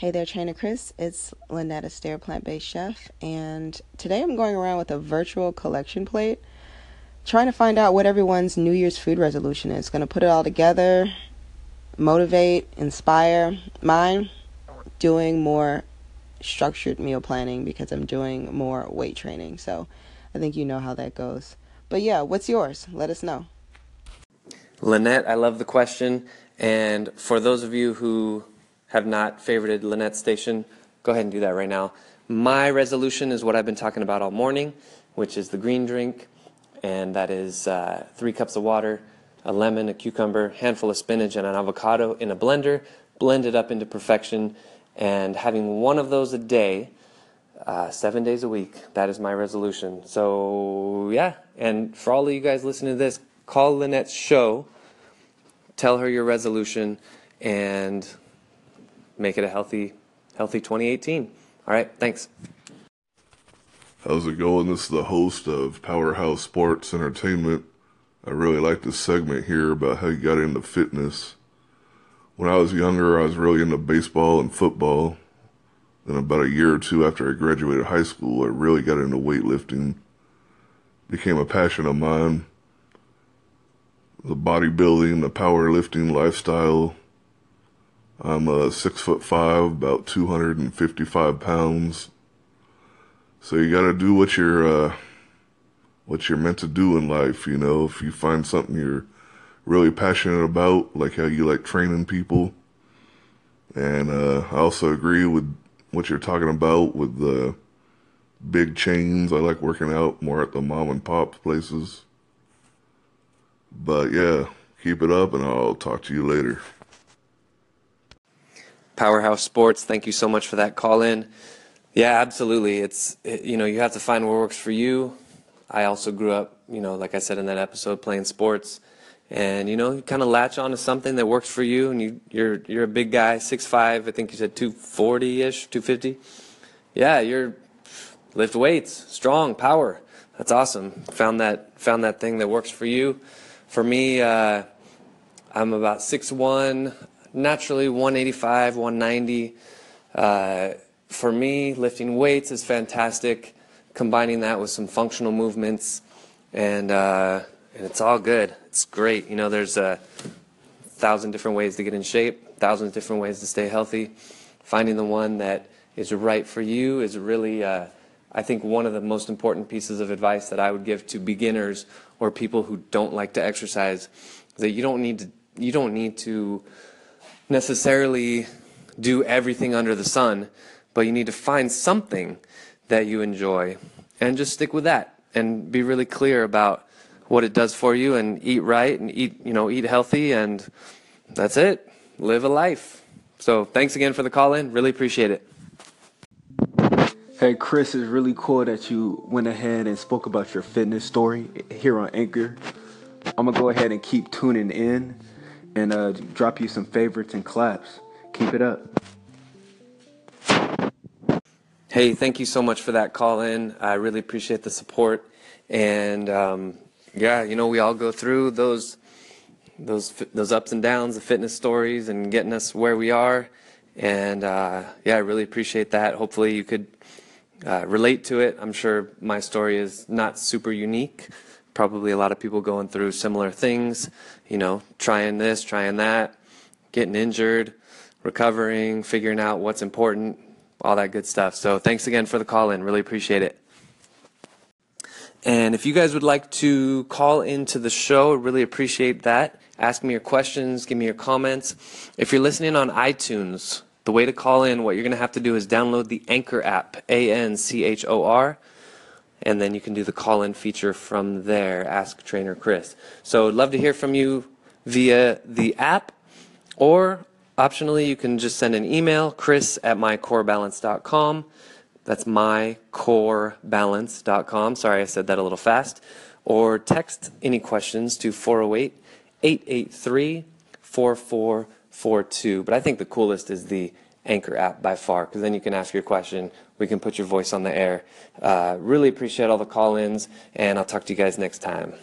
Hey there, Trainer Chris. It's Lynette Astaire, plant based chef, and today I'm going around with a virtual collection plate, trying to find out what everyone's New Year's food resolution is. Going to put it all together, motivate, inspire. Mine, doing more structured meal planning because I'm doing more weight training. So I think you know how that goes. But yeah, what's yours? Let us know. Lynette, I love the question. And for those of you who have not favorited Lynette's station, go ahead and do that right now. My resolution is what I've been talking about all morning, which is the green drink, and that is uh, three cups of water, a lemon, a cucumber, handful of spinach, and an avocado in a blender, blend it up into perfection, and having one of those a day, uh, seven days a week. That is my resolution. So yeah, and for all of you guys listening to this, call Lynette's show, tell her your resolution, and make it a healthy, healthy 2018. All right, thanks. How's it going? This is the host of Powerhouse Sports Entertainment. I really like this segment here about how you got into fitness. When I was younger, I was really into baseball and football. Then, about a year or two after I graduated high school, I really got into weightlifting. Became a passion of mine. The bodybuilding, the powerlifting lifestyle I'm a six foot five, about 255 pounds. So you got to do what you're, uh, what you're meant to do in life. You know, if you find something you're really passionate about, like how you like training people. And, uh, I also agree with what you're talking about with the big chains. I like working out more at the mom and pop places. But yeah, keep it up and I'll talk to you later. Powerhouse Sports, thank you so much for that call in. Yeah, absolutely. It's it, you know you have to find what works for you. I also grew up, you know, like I said in that episode, playing sports, and you know, you kind of latch on to something that works for you. And you you're you're a big guy, six five. I think you said two forty ish, two fifty. Yeah, you're lift weights, strong, power. That's awesome. Found that found that thing that works for you. For me, uh, I'm about six one naturally 185, 190. Uh, for me, lifting weights is fantastic. Combining that with some functional movements, and uh, and it's all good. It's great. You know, there's a thousand different ways to get in shape, thousands different ways to stay healthy. Finding the one that is right for you is really, uh, I think, one of the most important pieces of advice that I would give to beginners or people who don't like to exercise. That you don't need to you don't need to necessarily do everything under the sun, but you need to find something that you enjoy and just stick with that and be really clear about what it does for you and eat right and eat, you know, eat healthy and that's it. Live a life. So thanks again for the call in. Really appreciate it. Hey, Chris, it's really cool that you went ahead and spoke about your fitness story here on Anchor. I'm to go ahead and keep tuning in and uh, drop you some favorites and claps. Keep it up. Hey, thank you so much for that call in. I really appreciate the support. And um, yeah, you know, we all go through those those those ups and downs, the fitness stories, and getting us where we are. And uh, yeah, I really appreciate that. Hopefully, you could uh, relate to it. I'm sure my story is not super unique probably a lot of people going through similar things, you know, trying this, trying that, getting injured, recovering, figuring out what's important, all that good stuff. So thanks again for the call in. Really appreciate it. And if you guys would like to call into the show, really appreciate that. Ask me your questions, give me your comments. If you're listening on iTunes, the way to call in, what you're going to have to do is download the Anchor app, A N C H O R and then you can do the call in feature from there. Ask Trainer Chris. So I'd love to hear from you via the app, or optionally, you can just send an email, chris at mycorebalance.com. That's mycorebalance.com. Sorry, I said that a little fast. Or text any questions to 408 883 4442. But I think the coolest is the Anchor app by far, because then you can ask your question. We can put your voice on the air. Uh, really appreciate all the call ins, and I'll talk to you guys next time.